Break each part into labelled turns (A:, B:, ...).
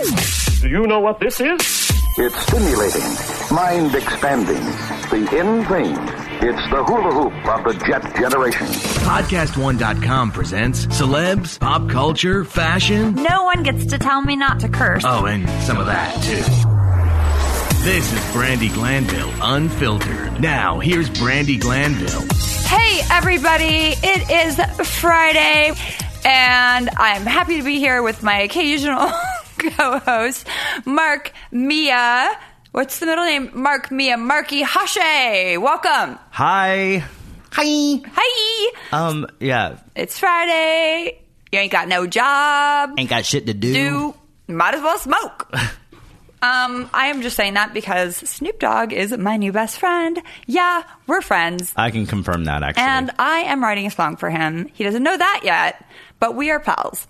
A: Do you know what this is?
B: It's stimulating, mind expanding, the in thing. It's the hula hoop of the jet generation.
C: Podcast1.com presents celebs, pop culture, fashion.
D: No one gets to tell me not to curse.
C: Oh, and some of that, too. This is Brandi Glanville Unfiltered. Now, here's Brandi Glanville.
D: Hey, everybody, it is Friday, and I'm happy to be here with my occasional co host, Mark Mia. What's the middle name? Mark Mia Marky Hashe. Welcome.
E: Hi. Hi.
D: Hi.
E: Um, yeah.
D: It's Friday. You ain't got no job.
E: Ain't got shit to do.
D: Do might as well smoke. Um, I am just saying that because Snoop Dogg is my new best friend. Yeah, we're friends.
E: I can confirm that actually.
D: And I am writing a song for him. He doesn't know that yet, but we are pals.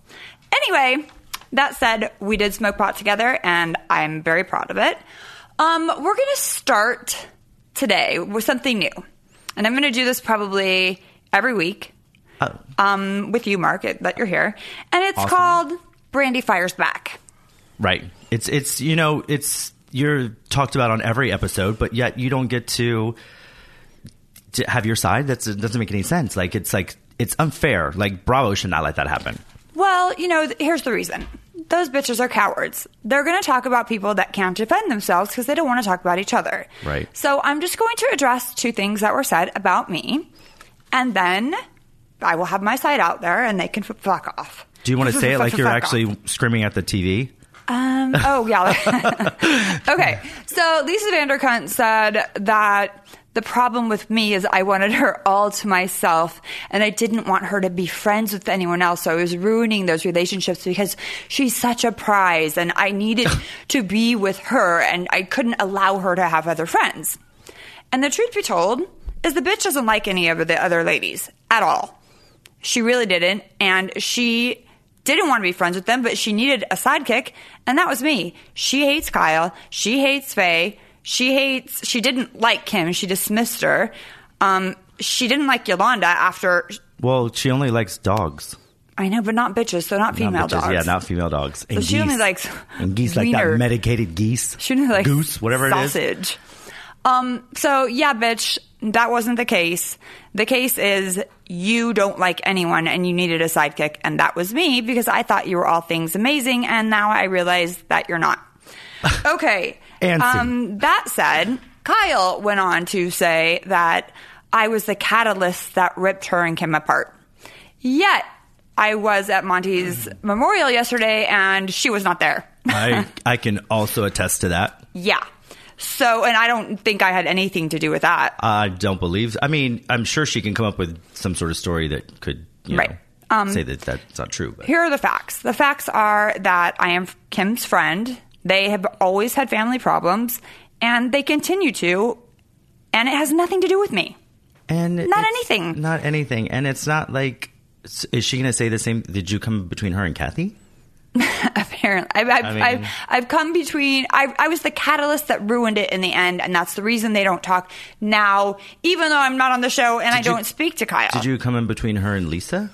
D: Anyway, that said, we did smoke pot together, and I'm very proud of it. Um, we're going to start today with something new. And I'm going to do this probably every week
E: Oh,
D: um, with you, Mark, that you're here. And it's
E: Awesome.
D: called Brandi Fires Back.
E: right. It's it's you know it's you're talked about on every episode, but yet you don't get to to have your side. That's it doesn't make any sense. Like it's like it's unfair. Like Bravo should not let that happen.
D: Well, you know, th- here's the reason. Those bitches are cowards. They're going to talk about people that can't defend themselves because they don't want to talk about each other.
E: Right.
D: So I'm just going to address two things that were said about me, and then I will have my side out there, and they can f- fuck off.
E: Do you want to say it like you're actually
D: off.
E: screaming at the TV?
D: Um, oh, yeah. okay. So Lisa Vanderkunt said that the problem with me is I wanted her all to myself and I didn't want her to be friends with anyone else. So I was ruining those relationships because she's such a prize and I needed to be with her and I couldn't allow her to have other friends. And the truth be told is the bitch doesn't like any of the other ladies at all. She really didn't. And she didn't want to be friends with them, but she needed a sidekick. And that was me. She hates Kyle. She hates Faye. She hates, she didn't like Kim. She dismissed her. Um, she didn't like Yolanda after,
E: Well, she only likes dogs.
D: I know, but not bitches, so not female
E: not bitches.
D: dogs.
E: Yeah, not female dogs. And
D: So she only likes
E: and geese like
D: wiener.
E: that medicated geese.
D: She didn't like
E: goose, whatever it is.
D: sausage. Um. So yeah, bitch, that wasn't the case. The case is you don't like anyone, and you needed a sidekick, and that was me because I thought you were all things amazing, and now I realize that you're not. Okay. Um. That said, Kyle went on to say that I was the catalyst that ripped her and Kim apart. Yet. I was at Monty's memorial yesterday and she was not there.
E: I I can also attest to that.
D: Yeah. So, and I don't think I had anything to do with that.
E: I don't believe. I mean, I'm sure she can come up with some sort of story that could, you
D: Right.
E: know,
D: Um,
E: say that that's not true. But
D: Here are the facts. The facts are that I am Kim's friend. They have always had family problems, and they continue to, and it has nothing to do with me.
E: and
D: not anything.
E: not anything, and it's not like. Is she going to say the same? Did you come between her and Kathy?
D: Apparently, I've, I've,
E: I mean-
D: I've, I've come between. I, I was the catalyst that ruined it in the end, and that's the reason they don't talk now. Even though I'm not on the show and I
E: you-
D: don't speak to Kyle.
E: Did you come in between her and Lisa?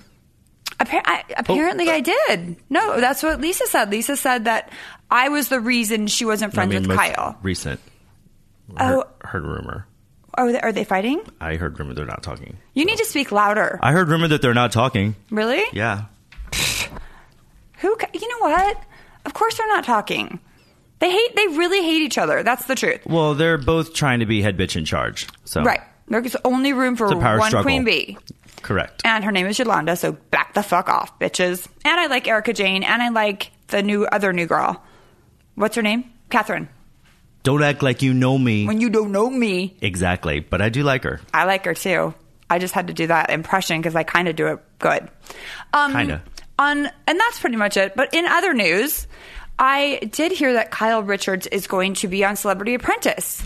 D: Appar- I, oh, apparently,
E: Oh,
D: I did. No, that's what Lisa said. Lisa said that I was the reason she wasn't friends
E: I mean,
D: with Kyle.
E: Recent.
D: Oh.
E: Heard, heard rumor.
D: Oh, they, are they fighting?
E: I heard rumor they're not talking.
D: You need to speak louder.
E: I heard rumor that they're not talking.
D: really?
E: Yeah.
D: Who? You know what? Of course they're not talking. They hate. They really hate each other. That's the truth.
E: Well, they're both trying to be head bitch in charge. So
D: Right. There's only room for
E: It's a power
D: one
E: struggle.
D: queen bee,
E: Correct.
D: and her name is Yolanda. So back the fuck off, bitches. And I like Erika Jayne, and I like the new other new girl. What's her name? Kathryn.
E: Don't act like you know me.
D: When you don't know me,
E: exactly, but I do like her.
D: I like her too. I just had to do that impression because I kind of do it good. Um,
E: Kinda.
D: On and that's pretty much it. But in other news, I did hear that Kyle Richards is going to be on Celebrity Apprentice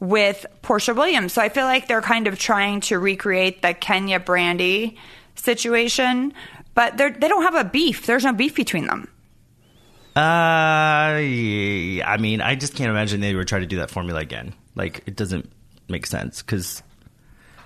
D: with Porsha Williams. So I feel like they're kind of trying to recreate the Kenya Brandi situation, but they're, they don't have a beef. There's no beef between them.
E: Uh, yeah, I mean, I just can't imagine they would try to do that formula again. Like, it doesn't make sense because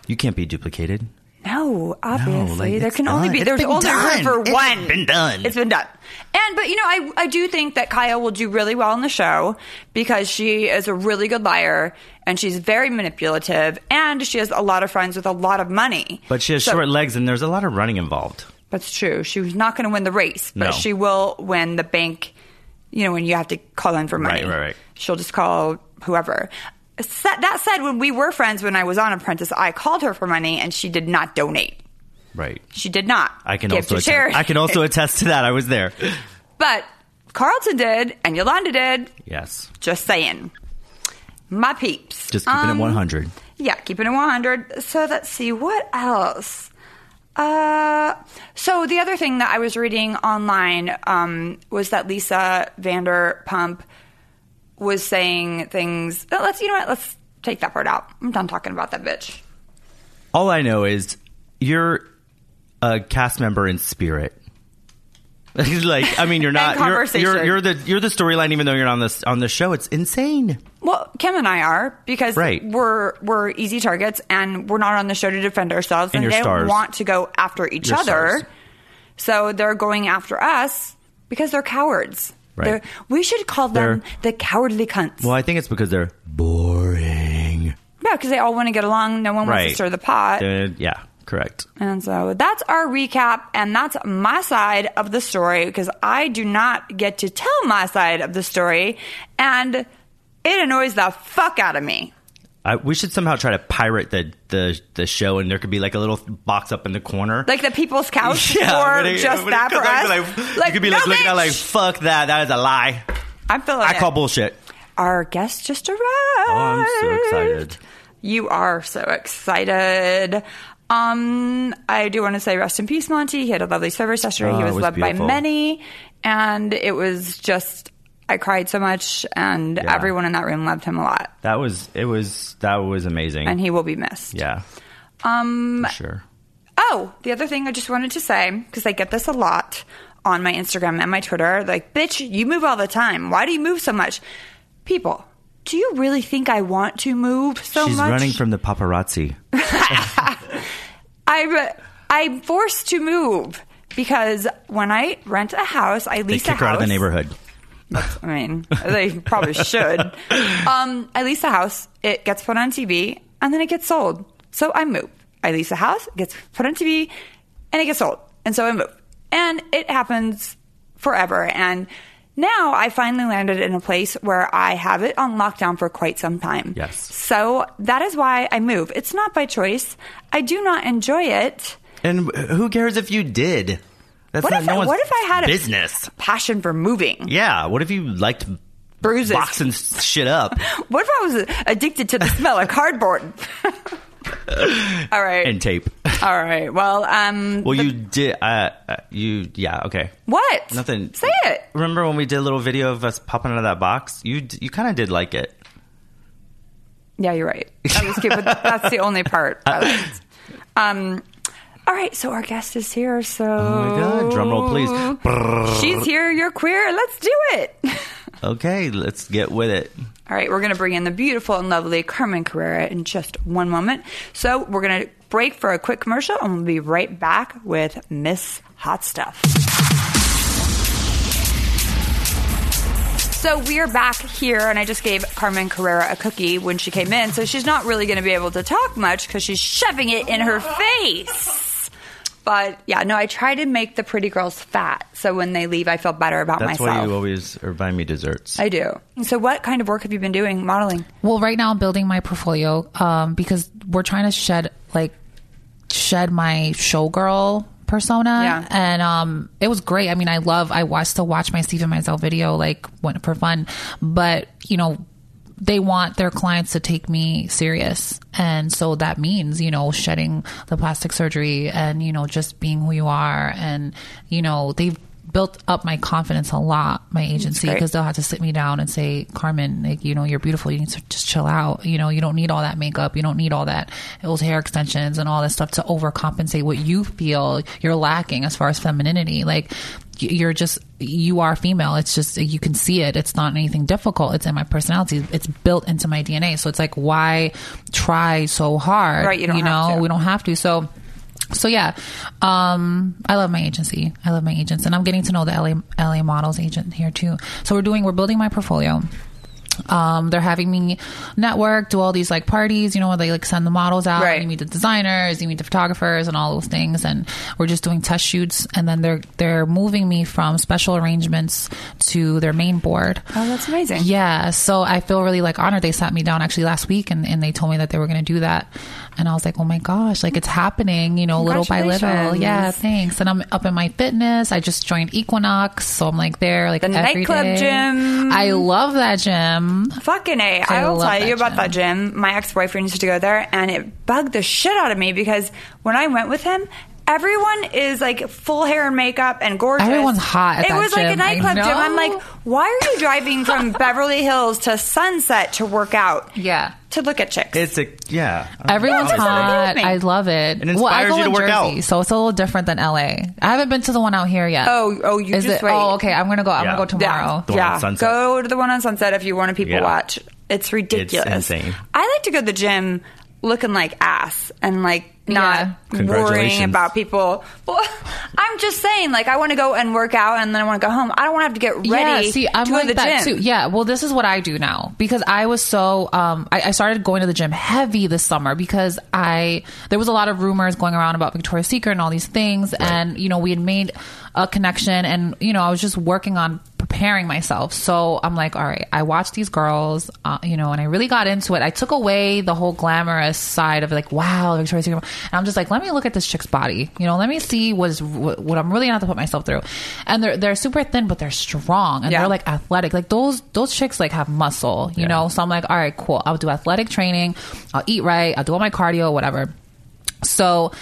E: you can't be duplicated.
D: No, obviously
E: like,
D: there can only be there's only room
E: done.
D: for
E: It's
D: one.
E: been done.
D: It's been done. And but you know, I I do think that Kaya will do really well in the show because she is a really good liar and she's very manipulative and she has a lot of friends with a lot of money.
E: But she has
D: So-
E: short legs, and there's a lot of running involved.
D: That's true. She was not going to win the race, but
E: No.
D: she will win the bank. You know, when you have to call in for money,
E: Right, right, right.
D: She'll just call whoever. That said, when we were friends, when I was on Apprentice, I called her for money, and she did not donate.
E: Right.
D: She did not.
E: I can also
D: to
E: attest,
D: charity.
E: I can also attest to that. I was there.
D: But Carlton did, and Yolanda did.
E: Yes.
D: Just saying. My peeps.
E: Just keeping
D: Um,
E: it 100.
D: Yeah, keeping it 100. So let's see, what else? Uh, so the other thing that I was reading online um, was that Lisa Vanderpump was saying things. Let's, you know what? Let's take that part out. I'm done talking about that bitch.
E: All I know is you're a cast member in spirit. like, I mean, you're not. You're,
D: conversation.
E: you're you're the you're the storyline, even though you're not on this on the show. It's insane.
D: Kim and I are because
E: Right.
D: we're we're easy targets and we're not on the show to defend ourselves,
E: And
D: and, they
E: stars.
D: want to go after each
E: You're
D: other.
E: stars.
D: So they're going after us because they're cowards.
E: Right.
D: They're, we should call them
E: They're-
D: the cowardly cunts.
E: Well, I think it's because they're boring.
D: Yeah, because they all want to get along. No one wants to stir the pot.
E: Yeah, correct.
D: And so that's our recap, and that's my side of the story because I do not get to tell my side of the story, and it annoys the fuck out of me.
E: I, we should somehow try to pirate the, the the show, and there could be like a little box up in the corner.
D: Like the people's couch or
E: but it-
D: just that for us.
E: could be Like, you could be like
D: no,
E: looking at like, fuck that. That is a lie.
D: I'm feeling
E: I
D: it.
E: call bullshit.
D: Our guest just arrived.
E: Oh, I'm so excited.
D: You are so excited. Um, I do want to say rest in peace, Monty. He had a lovely service yesterday.
E: Oh,
D: he was,
E: was
D: loved
E: beautiful.
D: by many, and it was just I cried so much, and
E: Yeah.
D: everyone in that room loved him a lot,
E: That was it. Was that was amazing?
D: and he will be missed.
E: yeah,
D: Um.
E: for sure.
D: Oh, the other thing I just wanted to say because I get this a lot on my Instagram and my Twitter. Like, bitch, you move all the time. Why do you move so much? People, do you really think I want to move so
E: She's
D: much?
E: She's running from the paparazzi.
D: I'm I'm forced to move because when I rent a house, I
E: They
D: lease
E: kick
D: a
E: her out of the neighborhood.
D: I mean, they probably should. Um, I lease a house. It gets put on TV, and then it gets sold. So I move. I lease a house. It gets put on TV, and it gets sold. And so I move. And it happens forever. And now I finally landed in a place where I have it on lockdown for quite some time.
E: Yes.
D: So that is why I move. It's not by choice. I do not enjoy it.
E: And who cares if you did? That's
D: What
E: not
D: if,
E: no
D: I,
E: one's
D: what if I had a
E: business.
D: passion for moving?
E: Yeah. What if you liked
D: Bruises.
E: boxing shit up
D: What if I was addicted to the smell of cardboard? All right.
E: and tape?
D: All right. Well, um,
E: Well, you did. Uh, uh, you yeah. Okay.
D: what?
E: Nothing.
D: Say it.
E: Remember when we did a little video of us popping out of that box? You you kind of did like it.
D: Yeah, you're right. That was cute, but that's the only part. Um, all right. So our guest is here. So
E: Oh my god! Drum roll, please.
D: she's here. You're queer. Let's do it.
E: Okay, let's get with it.
D: All right, we're going to bring in the beautiful and lovely Carmen Carrera in just one moment. So we're going to break for a quick commercial, and we'll be right back with Miss Hot Stuff. So we are back here, and I just gave Carmen Carrera a cookie when she came in, so she's not really going to be able to talk much because she's shoving it in her face. But yeah, no, I try to make the pretty girls fat, so when they leave, I feel better about
E: That's
D: myself.
E: why you always are buying me desserts.
D: I do. So, what kind of work have you been doing modeling?
F: Well, right now I'm building my portfolio um, because we're trying to shed like shed my showgirl persona,
D: Yeah.
F: and um, it was great. I mean, I love I watch still watch my Steven Meisel video like when, for fun, but you know. They want their clients to take me serious. And so that means, you know, shedding the plastic surgery and, you know, just being who you are. And, you know, they've built up my confidence a lot, my agency, because they'll have to sit me down and say, Carmen, like, you know, you're beautiful. You need to just chill out. You know, you don't need all that makeup. You don't need all that, those hair extensions and all that stuff to overcompensate what you feel you're lacking as far as femininity. Like, you're just, you are female. It's just, you can see it. It's not anything difficult. It's in my personality. It's built into my DNA. So it's like, why try so hard?
D: Right, you don't
F: you know,
D: to.
F: we don't have to. So, So yeah, um, I love my agency. I love my agents, and I'm getting to know the LA LA models agent here too. So we're doing we're building my portfolio. Um, they're having me network, do all these like parties, you know, where they like send the models out,
D: Right.
F: you meet the designers, you meet the photographers, and all those things. And we're just doing test shoots, and then they're they're moving me from special arrangements to their main board.
D: Oh, that's amazing.
F: Yeah, so I feel really like honored. They sat me down actually last week and, and they told me that they were going to do that. And I was like, oh my gosh, like it's happening, you know, little by little. Yeah, thanks. And I'm up in my fitness. I just joined Equinox, so I'm like there like
D: The
F: every
D: nightclub
F: day.
D: gym.
F: I love that gym.
D: Fucking A.
F: I
D: I will tell you about that gym. My ex boyfriend used to go there, and it bugged the shit out of me because when I went with him, everyone is like full hair and makeup and gorgeous.
F: Everyone's hot at
D: it
F: that
D: was like a
F: gym. I
D: nightclub gym. I'm like, why are you driving from Beverly Hills to Sunset to work out?
F: Yeah.
D: To look at chicks.
E: It's a yeah.
F: Everyone's
D: Yeah,
F: hot. I love it.
E: It
F: well, I go
E: you to
F: in
E: work
F: Jersey,
E: out.
F: so it's a little different than LA. I haven't been to the one out here yet.
D: Oh, oh, you
F: Is
D: just
F: it?
D: wait.
F: Oh, okay. I'm gonna go. I'm
E: Yeah.
F: gonna go tomorrow.
E: The one on
D: yeah,
E: Sunset.
D: go to the one on Sunset if you want to people
E: Yeah.
D: watch. It's ridiculous.
E: insane.
D: I like to go to the gym looking like ass and like not
F: Yeah.
D: worrying about people. Well, I'm just saying, like I want to go and work out and then I want to go home. I don't want to have to get ready
F: Yeah, see, I'm
D: to go
F: like
D: to the
F: that
D: gym.
F: too. Yeah, well, this is what I do now because I was so um, I, I started going to the gym heavy this summer because I there was a lot of rumors going around about Victoria's Secret and all these things, and you know we had made a connection, and you know I was just working on preparing myself. So I'm like, all right, I watched these girls, uh, you know, and I really got into it. I took away the whole glamorous side of like, wow, Victoria's Secret, and I'm just like, let me look at this chick's body, you know, let me see what's, what, what I'm really gonna have to put myself through. And they're they're super thin, but they're strong and
D: Yeah.
F: they're like athletic. Like those those chicks like have muscle, you know. So I'm like, all right, cool. I'll do athletic training. I'll eat right. I'll do all my cardio, whatever. So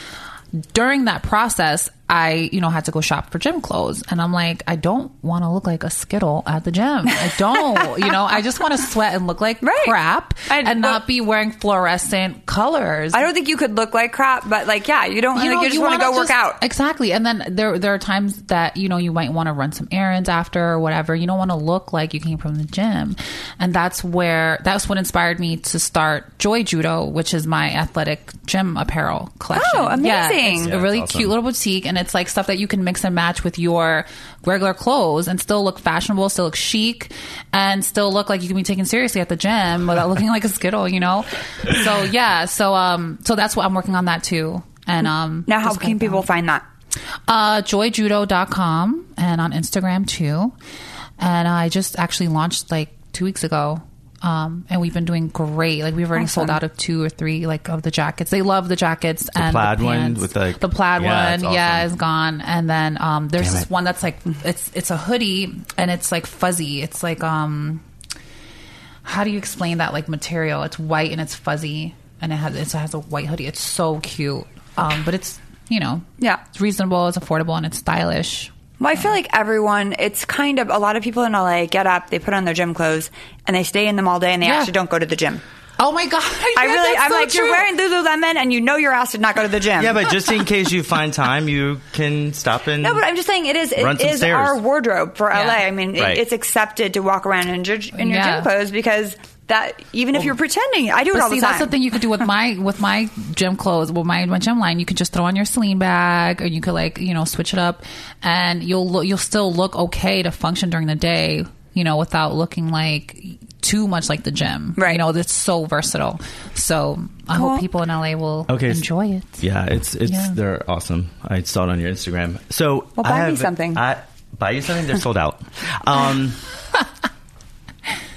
F: during that process, I, you know, had to go shop for gym clothes. And I'm like, I don't want to look like a Skittle at the gym. I don't, you know, I just want to sweat and look like
D: Right.
F: crap
D: I-
F: and
D: well-
F: not be wearing fluorescent colors.
D: I don't think you could look like crap, but like, yeah, you don't. like,
F: know,
D: you just want to
F: wanna
D: go work out.
F: Exactly. And then there there are times that, you know, you might want to run some errands after or whatever. You don't want to look like you came from the gym. And that's where that's what inspired me to start Joy Judo, which is my athletic gym apparel collection.
D: Oh,
F: Yeah,
D: amazing.
F: it's
E: Yeah,
F: a really
E: it's awesome.
F: cute little boutique and it's like stuff that you can mix and match with your regular clothes and still look fashionable, still look chic, and still look like you can be taken seriously at the gym without looking like a skittle, you know? So yeah, so um so that's what I'm working on that too. And um
D: Now, how can people find that?
F: uh joyjudo.com and on Instagram too. And I just actually launched like 2 weeks ago. Um, and we've been doing great. Like we've already sold out of two or three like of the jackets. They love the jackets and
E: plaid
F: the
E: one with, like-
F: the plaid
E: Yeah,
F: one.
E: that's
F: Yeah, is gone. And then um, there's
E: Damn
F: this
E: it.
F: one that's like it's it's a hoodie and it's like fuzzy. It's like um, how do you explain that like material? It's white and it's fuzzy and it has it has a white hoodie. It's so cute. Um, but it's you know
D: Yeah.
F: it's reasonable, it's affordable, and it's stylish.
D: Well, I feel like everyone, it's kind of a lot of people in LA get up, they put on their gym clothes, and they stay in them all day, and they
F: Yeah.
D: actually don't go to the gym.
F: Oh my god!
D: I really, I'm like, you're wearing Lululemon, and you know your ass did not go to the gym.
E: Yeah, but just in case you find time, you can stop and
D: no, but I'm just saying it is it
E: Run some
D: is
E: stairs.
D: our wardrobe for
F: Yeah.
D: LA. I mean, it,
E: Right.
D: it's accepted to walk around in your, in your
F: Yeah.
D: gym clothes because that even if you're pretending, I do it all
F: see,
D: the time.
F: that's the thing you could do with my with my gym clothes, with my my gym line. You could just throw on your Celine bag, or you could like you know switch it up, and you'll look, you'll still look okay to function during the day. You know, without looking like too much like the gym.
D: Right.
F: You know, it's so versatile. So I
D: Cool.
F: hope people in LA will
E: Okay,
F: enjoy it.
E: Yeah, it's it's
F: Yeah.
E: they're awesome. I saw it on your Instagram. So
D: Well,
E: I
D: buy me
E: have-
D: something.
E: I, buy you something. They're sold out. Um,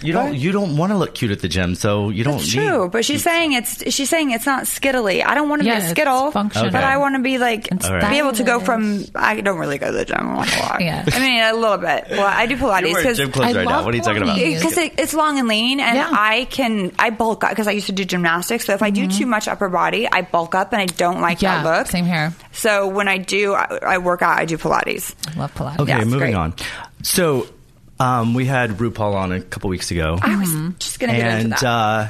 E: you don't you don't want to look cute at the gym, so you don't.
D: That's true,
E: need,
D: but she's saying it's she's saying it's not skittily. I don't want to
F: Yeah,
D: be a
F: it's
D: skittle,
F: functional.
D: but I want to be like
F: It's
E: All right.
D: be able to go from. I don't really go to the gym. I'm not gonna lie.
F: Yeah.
D: I mean a little bit. Well, I do Pilates because
E: gym clothes
F: I
E: right now.
F: love
E: What are you talking about?
F: Pilates.
D: because it, it's long and lean, and
F: Yeah.
D: I can I bulk up because I used to do gymnastics. So if I do too much upper body, I bulk up, and I don't like
F: Mm-hmm. Yeah,
D: that look.
F: same here.
D: So when I do, I, I work out. I do Pilates.
F: I love Pilates.
E: Okay,
D: Yeah,
E: moving
D: great.
E: on. So um, we had RuPaul on a couple weeks ago,
D: I was just gonna get
E: and
D: into that.
E: uh,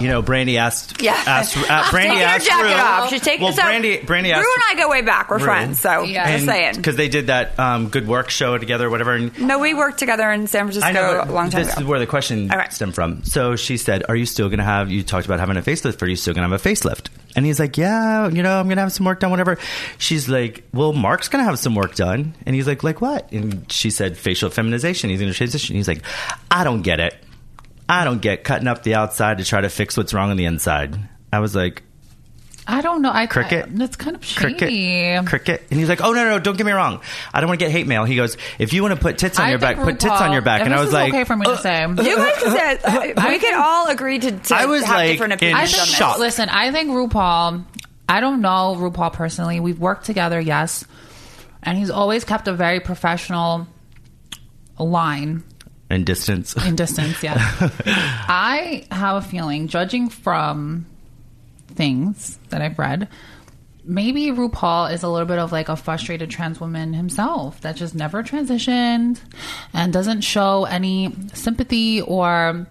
E: you know, Brandi asked.
D: yeah,
E: asked, uh, Brandi
D: taking her
E: asked
D: jacket
E: Ru-
D: off. She's taking.
E: Well,
D: so,
E: Brandi, Brandi
D: Rue
E: asked.
D: and I go way back. We're
E: Ru.
D: friends. So
F: Yeah.
D: just saying.
E: because they did that um, good work show together, or whatever. And
D: No, we worked together in San Francisco
E: I know,
D: a long time
E: this
D: ago.
E: is where the question
D: All right.
E: stemmed from. So she said, "Are you still going to have?" You talked about having a facelift. Are you still going to have a facelift? And he's like, yeah, you know, I'm to have some work done, whatever. She's like, well, Mark's to have some work done. And he's like, like what? And she said, facial feminization. He's to transition. He's like, I don't get it. I don't get cutting up the outside to try to fix what's wrong on the inside. I was like,
F: I don't know. I
E: Cricket?
F: I, that's kind of shady.
E: cricket, cricket. And he's like, oh, no, no, no, don't get me wrong. I don't want to get hate mail. He goes, if you want to put tits on
F: I
E: your back,
F: think
E: put tits on your back. And I was like,
F: okay for me to
E: uh,
F: say.
D: You guys said uh, we could all agree to, to
E: I was
D: have
E: like
D: different
E: in
F: I
D: opinions
F: think,
D: on this.
E: shock.
F: listen, I think RuPaul, I don't know RuPaul personally. We've worked together, yes. And he's always kept a very professional line
E: in distance.
F: in distance, yeah. I have a feeling, judging from things that I've read, maybe RuPaul is a little bit of like a frustrated trans woman himself that just never transitioned and doesn't show any sympathy or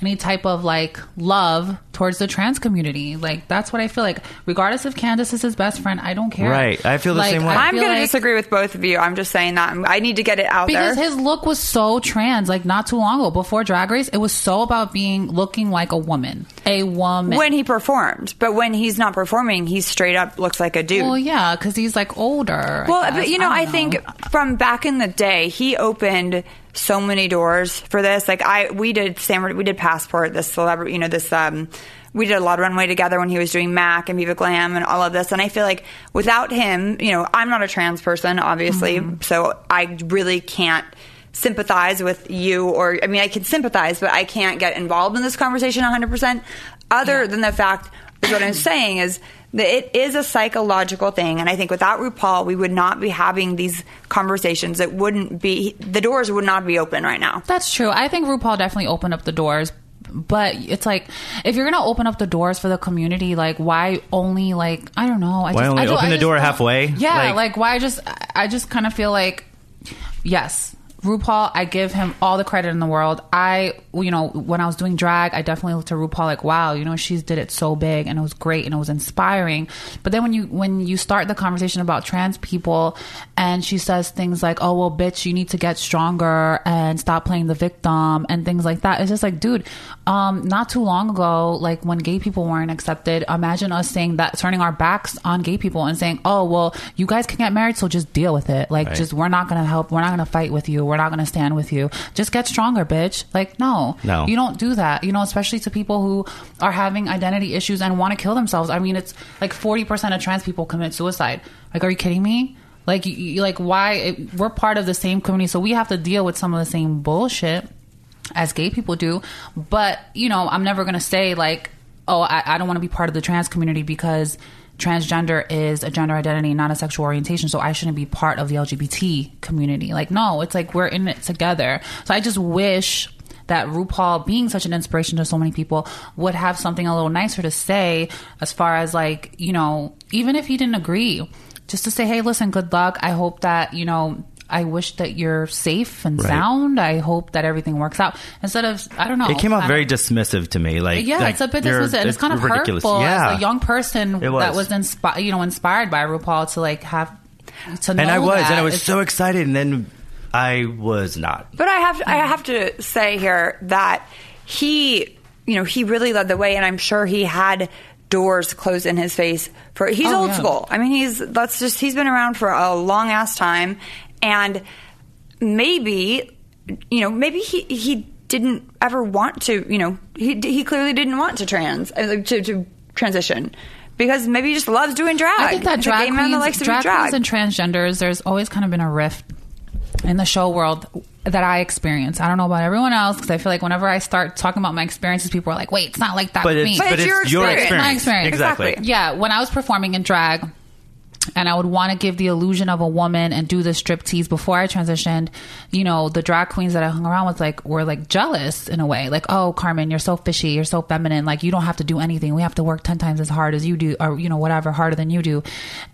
F: any type of like love towards the trans community. Like that's what I feel like. Regardless if Candis is his best friend, I don't care.
E: Right. I feel the
F: Like,
E: same way.
F: I
D: I'm
F: feel
D: going to
F: like-
D: disagree with both of you. I'm just saying that I need to get it out
F: because
D: there.
F: his look was so trans, like not too long ago, before Drag Race, it was so about being looking like a woman, a woman.
D: when he performed, but when he's not performing, he straight up looks like a dude.
F: well, yeah, because he's like older.
D: Well, but you know, I,
F: don't
D: think from back in the day, he opened so many doors for this. Like I, we did Stanford, we did Passport, this celebrity, you know, this. um we did a lot of runway together when he was doing Mac and Viva Glam and all of this. And I feel like without him, you know, I'm not a trans person, obviously,
F: Mm-hmm.
D: so I really can't sympathize with you or I mean I can sympathize but I can't get involved in this conversation 100% other than the fact is what I'm saying is that it is a psychological thing and I think without RuPaul we would not be having these conversations it wouldn't be the doors would not be open right now
F: that's true. I think RuPaul definitely opened up the doors. But it's like if you're gonna open up the doors for the community, like why only like I don't know. I
E: Why
F: just,
E: only
F: I don't-
E: open
F: I
E: the
F: just
E: door halfway?
F: Yeah,
E: Like-
F: like, why just I just kind of feel like yes, RuPaul. I give him all the credit in the world. I you know when I was doing drag, I definitely looked to RuPaul like wow, you know she's did it so big and it was great and it was inspiring. But then when you when you start the conversation about trans people and she says things like oh well bitch you need to get stronger and stop playing the victim and things like that, it's just like dude, um, not too long ago like when gay people weren't accepted, imagine us saying that turning our backs on gay people and saying oh well you guys can get married so just deal with it like
E: Right.
F: just we're not gonna help we're not gonna fight with you we're not gonna stand with you. Just get stronger bitch. Like no.
E: No.
F: you don't do that you know especially to people who are having identity issues and want to kill themselves. I mean it's like 40% of trans people commit suicide. Like are you kidding me? Like you like why it, we're part of the same community so we have to deal with some of the same bullshit as gay people do. But, you know, I'm never going to say, like, oh, I, I don't want to be part of the trans community because transgender is a gender identity, not a sexual orientation. So I shouldn't be part of the LGBT community. Like, no, it's like we're in it together. So I just wish that RuPaul, being such an inspiration to so many people, would have something a little nicer to say as far as, like, you know, even if he didn't agree, just to say, hey, listen, good luck. I hope that, you know, I wish that you're safe and
E: Right.
F: sound. I hope that everything works out. Instead of, I don't know.
E: It came off
F: I-
E: very dismissive to me. Like
F: yeah,
E: like,
F: it's a bit dismissive. and It's kind of
E: ridiculous.
F: hurtful
E: Yeah,
F: as a young person
E: was.
F: that was inspired, you know, inspired by RuPaul to like have to know
E: and I was,
F: that.
E: and I was
F: It's-
E: so excited, and then I was not.
D: But I have I have to say here that he, you know, he really led the way, and I'm sure he had doors closed in his face for. He's
F: Oh,
D: old
F: yeah.
D: school. I mean, he's that's just he's been around for a long ass time, and maybe, you know, maybe he he didn't ever want to. You know, he he clearly didn't want to trans uh, to, to transition. Because maybe he just loves doing drag.
F: I think that
D: He's
F: drag
D: gay man that
F: queens,
D: likes to
F: drag,
D: drag.
F: queens and transgenders, there's always kind of been a rift in the show world that I experience. I don't know about everyone else because I feel like whenever I start talking about my experiences, people are like, "Wait, it's not like that
E: But
F: with
E: it's
F: me."
E: but,
D: it's
E: it's
D: your
E: your
D: experience.
E: experience.
F: My experience.
E: Exactly.
D: Exactly.
F: Yeah, when I was performing in drag, and I would want to give the illusion of a woman and do the strip tease before I transitioned, you know, the drag queens that I hung around with like were like jealous in a way. Like, oh, Carmen, you're so fishy, you're so feminine, like you don't have to do anything. We have to work ten times as hard as you do, or you know, whatever, harder than you do.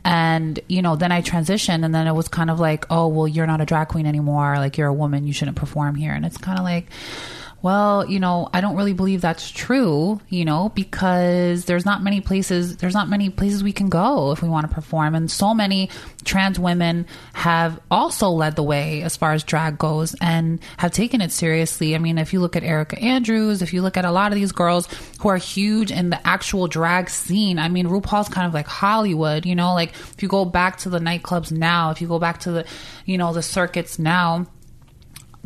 F: And you know, then I transitioned, and then it was kind of like, oh, well, you're not a drag queen anymore. Like you're a woman, you shouldn't perform here. And it's kind of like well, you know, I don't really believe that's true, you know, because there's not many places, there's not many places we can go if we want to perform. And so many trans women have also led the way as far as drag goes and have taken it seriously. I mean, if you look at Erica Andrews, if you look at a lot of these girls who are huge in the actual drag scene, I mean, RuPaul's kind of like Hollywood, you know, like if you go back to the nightclubs now, if you go back to the, you know, the circuits now,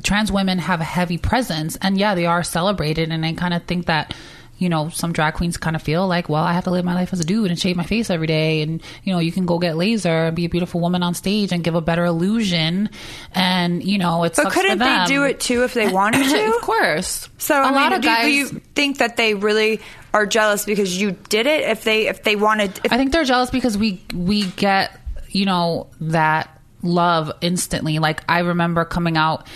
F: trans women have a heavy presence and yeah they are celebrated and i kind of think that you know some drag queens kind of feel like well i have to live my life as a dude and shave my face every day and you know you can go get laser and be a beautiful woman on stage and give a better illusion and you know it's
D: But couldn't they do it too if they wanted to?
F: of course
D: So
F: a
D: I
F: lot
D: mean,
F: of
D: do,
F: guys
D: do you think that they really are jealous because you did it? If they if they wanted, if,
F: I think they're jealous because we we get you know that love instantly. Like I remember coming out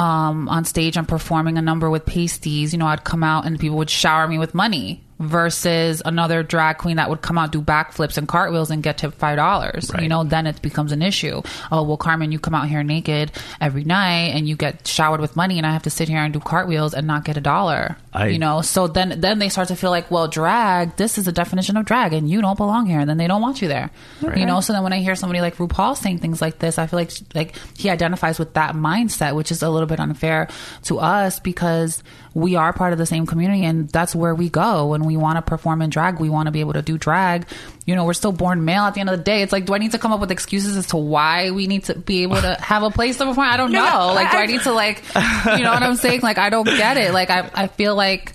F: um, on stage and performing a number with pasties. You know, I'd come out and people would shower me with money. Versus another drag queen that would come out do backflips and cartwheels and get tipped five dollars.
E: Right.
F: You know, then it becomes an issue. Oh well, Carmen, you come out here naked every night and you get showered with money, and I have to sit here and do cartwheels and not get a dollar.
E: I-
F: you know, so then then they start to feel like, well, drag. This is the definition of drag, and you don't belong here. And then they don't want you there. You know. So then when I hear somebody like RuPaul saying things like this, I feel like like he identifies with that mindset, which is a little bit unfair to us because we are part of the same community, and that's where we go when we want to perform in drag. We want to be able to do drag. You know, we're still born male. At the end of the day, it's like, do I need to come up with excuses as to why we need to be able to have a place to perform? I don't know. Like, do
D: I-
F: I need to like, you know what I'm saying? Like, I don't get it. Like, I I feel like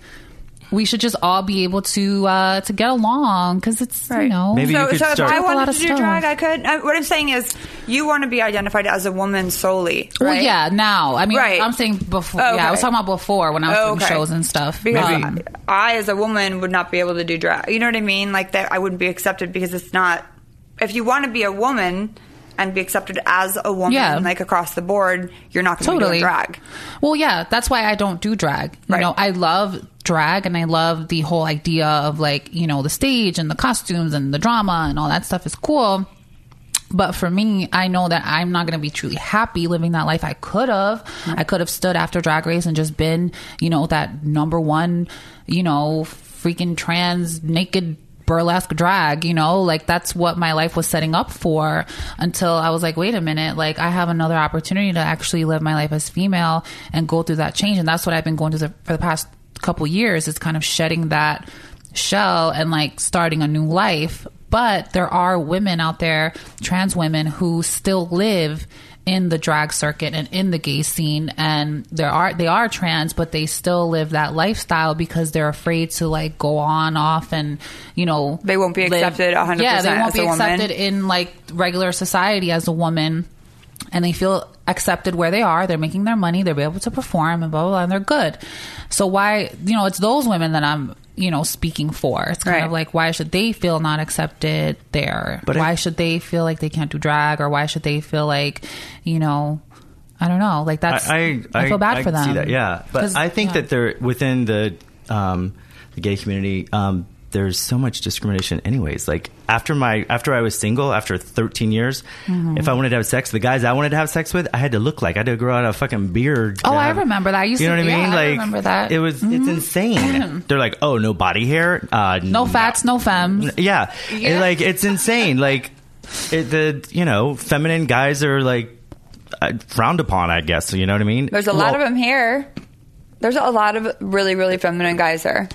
F: we should just all be able to uh to get along because it's you
D: Right.
F: know
E: Maybe
D: so,
E: you could
D: so if
E: start-
D: I
F: A lot
D: wanted to do
F: stuff.
D: drag, I could. Uh, what I'm saying is, you want to be identified as a woman solely,
F: Well, yeah, now. I mean,
D: Right.
F: I'm saying before.
D: Oh,
F: Yeah, I was talking about before when I was
D: Oh,
F: doing
D: okay.
F: shows and stuff.
D: Because
F: Um,
D: I, as a woman, would not be able to do drag. You know what I mean? Like that, I wouldn't be accepted because it's not. If you want to be a woman and be accepted as a woman,
F: Yeah.
D: like across the board, you're not going to
F: totally
D: be doing drag.
F: Well, yeah, that's why I don't do drag. You
D: Right.
F: know, I love drag and I love the whole idea of like you know the stage and the costumes and the drama and all that stuff is cool. But for me, I know that I'm not going to be truly happy living that life. I could have. I could have stood after Drag Race and just been, you know, that number one, you know, freaking trans naked burlesque drag, you know, like that's what my life was setting up for until I was like, wait a minute, like I have another opportunity to actually live my life as female and go through that change. And that's what I've been going through for the past couple years is kind of shedding that shell and like starting a new life. But there are women out there, trans women, who still live in the drag circuit and in the gay scene and there are they are trans but they still live that lifestyle because they're afraid to like go on off and you know
D: They won't be
F: live-
D: accepted 100%
F: yeah they won't be
D: a woman.
F: accepted in like regular society as a woman and they feel accepted where they are. They're making their money. They're able to perform and blah blah blah. And they're good. So why you know it's those women that I'm you know speaking for. It's kind
D: Right.
F: of like why should they feel not accepted there?
E: But
F: why
E: I-
F: should they feel like they can't do drag or why should they feel like you know I don't know like that's
E: I, I,
F: feel bad
E: I
F: for
E: can
F: them.
E: See that, yeah. But I think
F: yeah.
E: that they're within the um, the gay community. Um, there's so much discrimination, anyways. Like after my after I was single, after 13 years,
F: Mm-hmm.
E: if I wanted to have sex, the guys I wanted to have sex with, I had to look like I had to grow out a fucking beard.
F: Oh,
E: to
F: I remember that. I used
E: you know
F: to-
E: what I mean?
F: yeah, I
E: like
F: remember that.
E: It was it's insane. They're like, oh, no body hair, uh,
F: no fats, no femmes.
E: yeah,
D: Yeah.
E: It, like it's insane. like it, the you know feminine guys are like uh, frowned upon. I guess you know what I mean.
D: There's a lot of them here. There's a lot of really, really feminine guys there.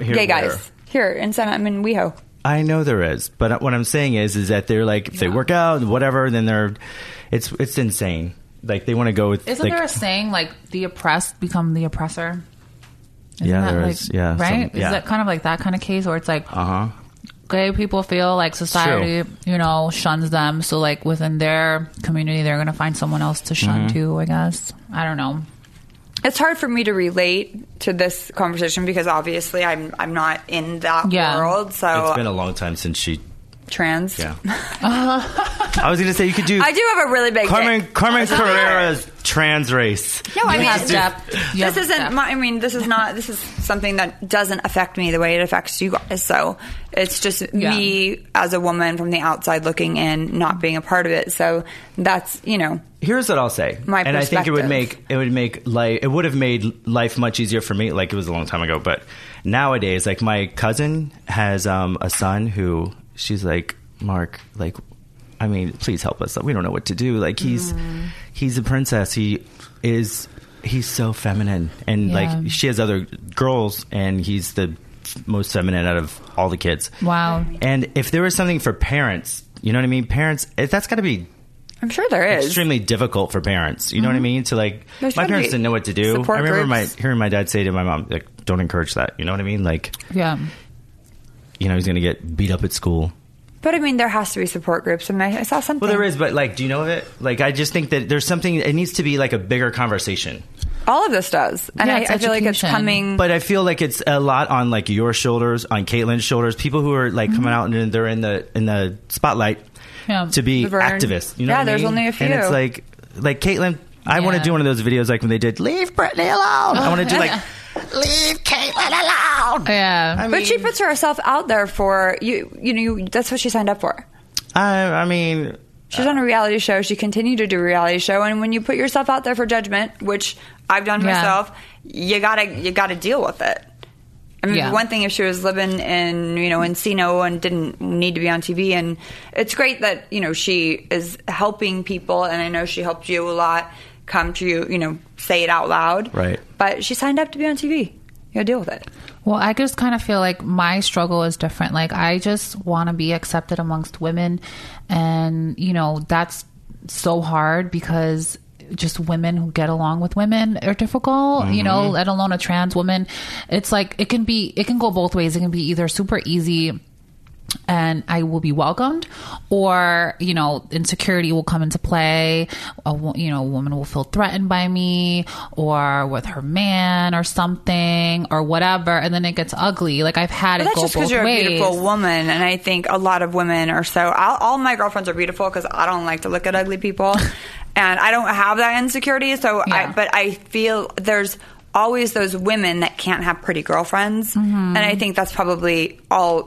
E: here
D: Gay
E: where?
D: guys. Here in San, I'm in WeHo.
E: I know there is, but what I'm saying is, is that they're like if they work out, whatever, then they're, it's it's insane. Like they want to go with.
F: Isn't
E: like,
F: there a saying like the oppressed become the oppressor? Isn't
E: Yeah,
F: that,
E: there
F: like,
E: is. Yeah,
F: right.
E: some- yeah.
F: Is that kind of like that kind of case where it's like
E: Uh huh.
F: gay people feel like society, you know, shuns them. So like within their community, they're gonna find someone else to shun
E: Mm-hmm.
F: too. I guess I don't know.
D: It's hard for me to relate to this conversation because obviously I'm I'm not in that
F: Yeah.
D: world. So
E: It's been a long time since she.
D: Trans.
E: Yeah. I was gonna say you could do.
D: I do have a really big
E: Carmen
D: dick.
E: Carmen Carrera's trans race.
D: No, I mean,
F: have
D: this,
F: depth. You
D: this
F: have
D: isn't.
F: depth.
D: My, I mean, this is not. This is something that doesn't affect me the way it affects you guys. So it's just
F: Yeah.
D: me as a woman from the outside looking in, not being a part of it. So that's you know.
E: Here's what I'll say,
D: My
E: and I think it would make it would make life it would have made life much easier for me. Like it was a long time ago, but nowadays, like my cousin has um, a son who she's like, Mark, like, I mean, please help us. We don't know what to do. Like he's
D: Mm.
E: he's a princess. He is he's so feminine, and
F: Yeah.
E: like she has other girls, and he's the most feminine out of all the kids.
F: Wow.
E: And if there was something for parents, you know what I mean? Parents, it, that's got to be
D: I'm sure there is.
E: extremely difficult for parents. You know what I mean? To like,
D: There's
E: my parents didn't know what to do. I remember
D: groups.
E: my hearing my dad say to my mom, like, "Don't encourage that." You know what I mean? Like,
F: Yeah.
E: You know, he's gonna get beat up at school.
D: But I mean, there has to be support groups. I mean, I saw something.
E: Well, there is, but like, do you know of it? Like, I just think that there's something. It needs to be like a bigger conversation.
D: All of this does, and
F: Yeah,
D: I, I feel like it's coming.
E: But I feel like it's a lot on like your shoulders, on Caitlyn's shoulders. People who are like mm-hmm. coming out and they're in the in the spotlight
F: Yeah.
E: to be
D: Laverne.
E: activists. You know,
D: Yeah,
E: what
D: there's
E: mean?
D: only a few.
E: And it's like like Caitlyn. I want to do one of those videos like when they did "Leave Britney Alone." I want to do like "Leave Caitlyn Alone."
F: Yeah.
E: I mean,
D: but she puts herself out there for you. You know, you, that's what she signed up for.
E: I, I mean,
D: She's on a reality show. She continued to do a reality show, and when you put yourself out there for judgment, which I've done
F: Yeah.
D: myself, you gotta you gotta deal with it. I mean,
F: Yeah.
D: one thing if she was living in you know Encino and didn't need to be on TV, and it's great that you know she is helping people, and I know she helped you a lot. Come to you, you know, say it out loud,
E: Right.
D: But she signed up to be on TV. You gotta deal with it.
F: Well, I just kind of feel like my struggle is different. Like, I just want to be accepted amongst women. And, you know, that's so hard because just women who get along with women are difficult, you know, mm-hmm. let alone a trans woman. It's like, it can be, it can go both ways. It can be either super easy and I will be welcomed, or you know, insecurity will come into play. A, you know, a woman will feel threatened by me, or with her man, or something, or whatever, and then it gets ugly. Like I've had
D: But
F: it
D: that's
F: go
D: just because you're
F: ways.
D: a beautiful woman, and I think a lot of women are so. I'll, all my girlfriends are beautiful because I don't like to look at ugly people, and I don't have that insecurity. So, I, but I feel there's always those women that can't have pretty girlfriends,
F: Mm-hmm.
D: and I think that's probably all,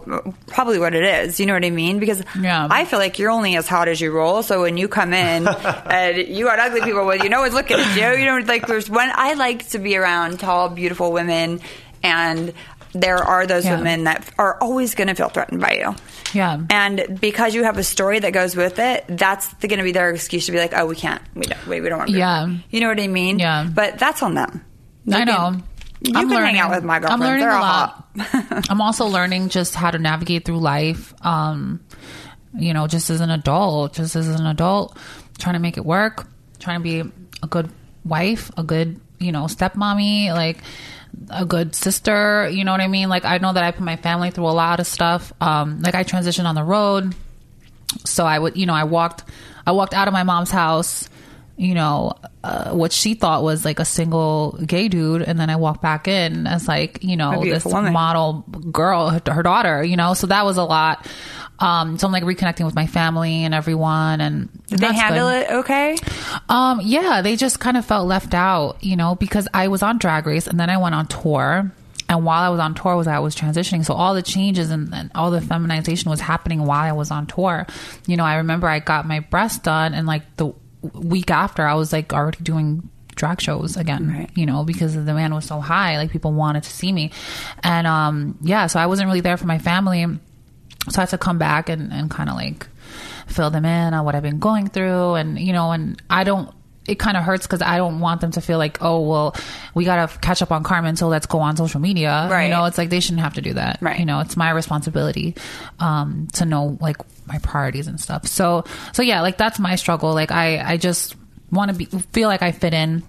D: probably what it is. You know what I mean? Because
F: Yeah.
D: I feel like you're only as hot as you roll. So when you come in and you got ugly people with you, no one's looking at you. You know, like there's one. I like to be around tall, beautiful women, and there are those
F: Yeah.
D: women that are always going to feel threatened by you.
F: Yeah.
D: And because you have a story that goes with it, that's going to be their excuse to be like, oh, we can't. We don't, we, we don't want to.
F: Yeah.
D: You know what I mean?
F: Yeah.
D: But that's on them. You
F: I know.
D: can- You
F: I'm
D: can
F: learning.
D: hang out with my
F: I'm learning
D: They're
F: a lot. I'm also learning just how to navigate through life. Um, you know, just as an adult, just as an adult, trying to make it work, trying to be a good wife, a good, you know, stepmommy, like a good sister. You know what I mean? Like I know that I put my family through a lot of stuff. Um, like I transitioned on the road, so I would, you know, I walked, I walked out of my mom's house. You know, uh, what she thought was like a single gay dude, and then I walked back in as like, you know, this
D: woman.
F: model girl, her, her daughter. You know, so that was a lot. Um, so I'm like reconnecting with my family and everyone, and
D: Did they handle it okay?
F: um, yeah, they just kind of felt left out, you know, because I was on Drag Race and then I went on tour. And while I was on tour, was I was transitioning, so all the changes and, and all the feminization was happening while I was on tour. You know, I remember I got my breast done, and like the week after, I was like already doing drag shows again.
D: Right.
F: You know, because the demand was so high, like people wanted to see me, and um, yeah, so I wasn't really there for my family, so I had to come back and, and kind of like fill them in on what I've been going through. And, you know, and I don't, it kind of hurts because I don't want them to feel like, oh, well, we got to catch up on Carmen, so let's go on social media.
D: Right.
F: You know, it's like they shouldn't have to do that.
D: Right.
F: You know, it's my responsibility um, to know like my priorities and stuff. So, so yeah, like that's my struggle. Like I, I just want to be, feel like I fit in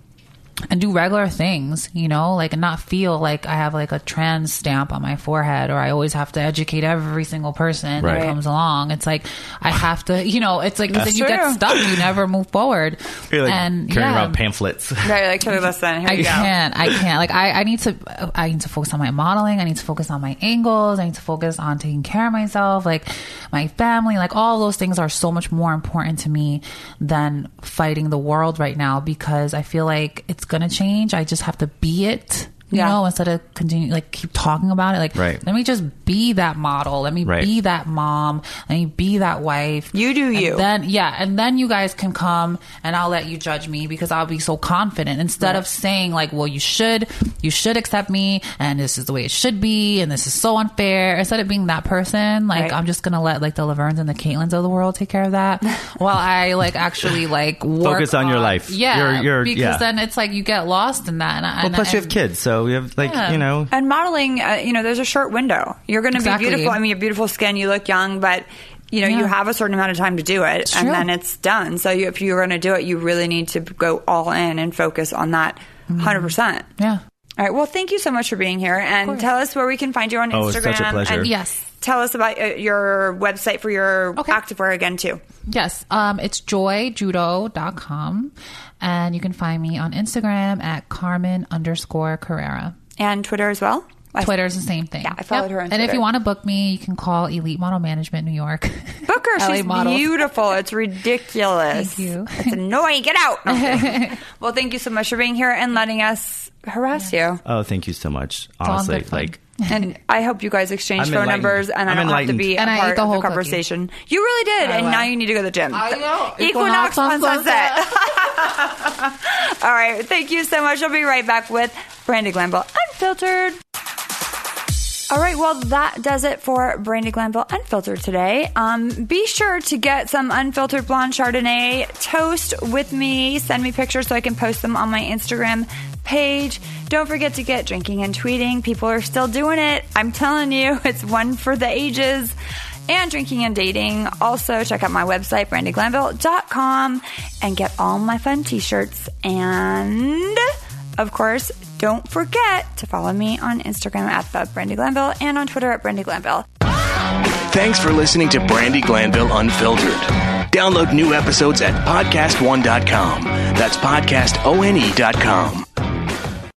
F: and do regular things, you know, like and not feel like I have like a trans stamp on my forehead or I always have to educate every single person
E: Right.
F: that comes along. It's like I have to, you know, it's like then you get stuck. You never move forward.
E: You're like
F: and
E: carrying
F: yeah.
E: around pamphlets.
D: Right, like, okay, listen, here
F: I
D: go.
F: can't. I can't. Like I, I need to. I need to focus on my modeling. I need to focus on my angles. I need to focus on taking care of myself, like my family. Like all those things are so much more important to me than fighting the world right now because I feel like it's gonna change. I just have to be it. You
D: Yeah.
F: know, instead of continue like keep talking about it, like
E: Right.
F: let me just be that model. Let me
E: Right.
F: be that mom. Let me be that wife.
D: You do
F: And
D: you.
F: Then yeah, and then you guys can come and I'll let you judge me because I'll be so confident instead of saying like, well, you should, you should accept me, and this is the way it should be, and this is so unfair. Instead of being that person, like
D: Right.
F: I'm just gonna let like the Lavernes and the Caitlyns of the world take care of that, while I like actually like work
E: Focus on your life.
F: Yeah,
E: You're- you're-
F: because
E: yeah.
F: then it's like you get lost in that. And,
E: well,
F: and,
E: plus you have kids, so we have like
F: Yeah.
E: you know.
D: And modeling, uh, you know, there's a short window. You're going to
F: Exactly.
D: be beautiful. I mean, you have beautiful skin. You look young, but you know, you have a certain amount of time to do it,
F: It's
D: and
F: true.
D: then it's done. So you, if you're going to do it, you really need to go all in and focus on that 100. percent
F: Yeah.
D: All right. Well, thank you so much for being here, and tell us where we can find you on
E: Oh,
D: Instagram.
E: it's such a pleasure.
D: And
F: Yes.
D: Tell us about uh, your website for your
F: Okay.
D: activewear again too.
F: Yes, um, it's joyjudo.com. And you can find me on Instagram at Carmen underscore Carrera.
D: And Twitter as well. I-
F: Twitter's the same thing.
D: Yeah, I followed her on
F: And if you want to book me, you can call Elite Model Management New York.
D: Book her. She's
F: models.
D: beautiful. It's ridiculous.
F: Thank you.
D: It's annoying. Get out. No, well, thank you so much for being here and letting us harass you.
E: Oh, thank you so much. Honestly, like
D: And I hope you guys exchange
E: I'm
D: phone numbers and I
E: I'm
D: don't have to
E: enlightened.
D: be
F: And
D: a
F: I ate
D: part
F: the
D: of
F: whole
D: the
F: cookie.
D: conversation. You really did.
F: I
D: and
F: will.
D: now you need to go to the gym.
F: I know.
D: Equinox,
F: Equinox on
D: on sunset. All right. Thank you so much. I'll be right back with Brandi Glanville Unfiltered. All right, well, that does it for Brandi Glanville Unfiltered today. Um, be sure to get some unfiltered blonde Chardonnay toast with me. Send me pictures so I can post them on my Instagram page. Don't forget to get drinking and tweeting. People are still doing it. I'm telling you, it's one for the ages. And drinking and dating. Also, check out my website, brandiglanville.com, and get all my fun t shirts. And of course, don't forget to follow me on Instagram at the Brandi Glanville and on Twitter at Brandi Glanville.
G: Thanks for listening to Brandi Glanville Unfiltered. Download new episodes at podcastone.com. That's podcastone.com.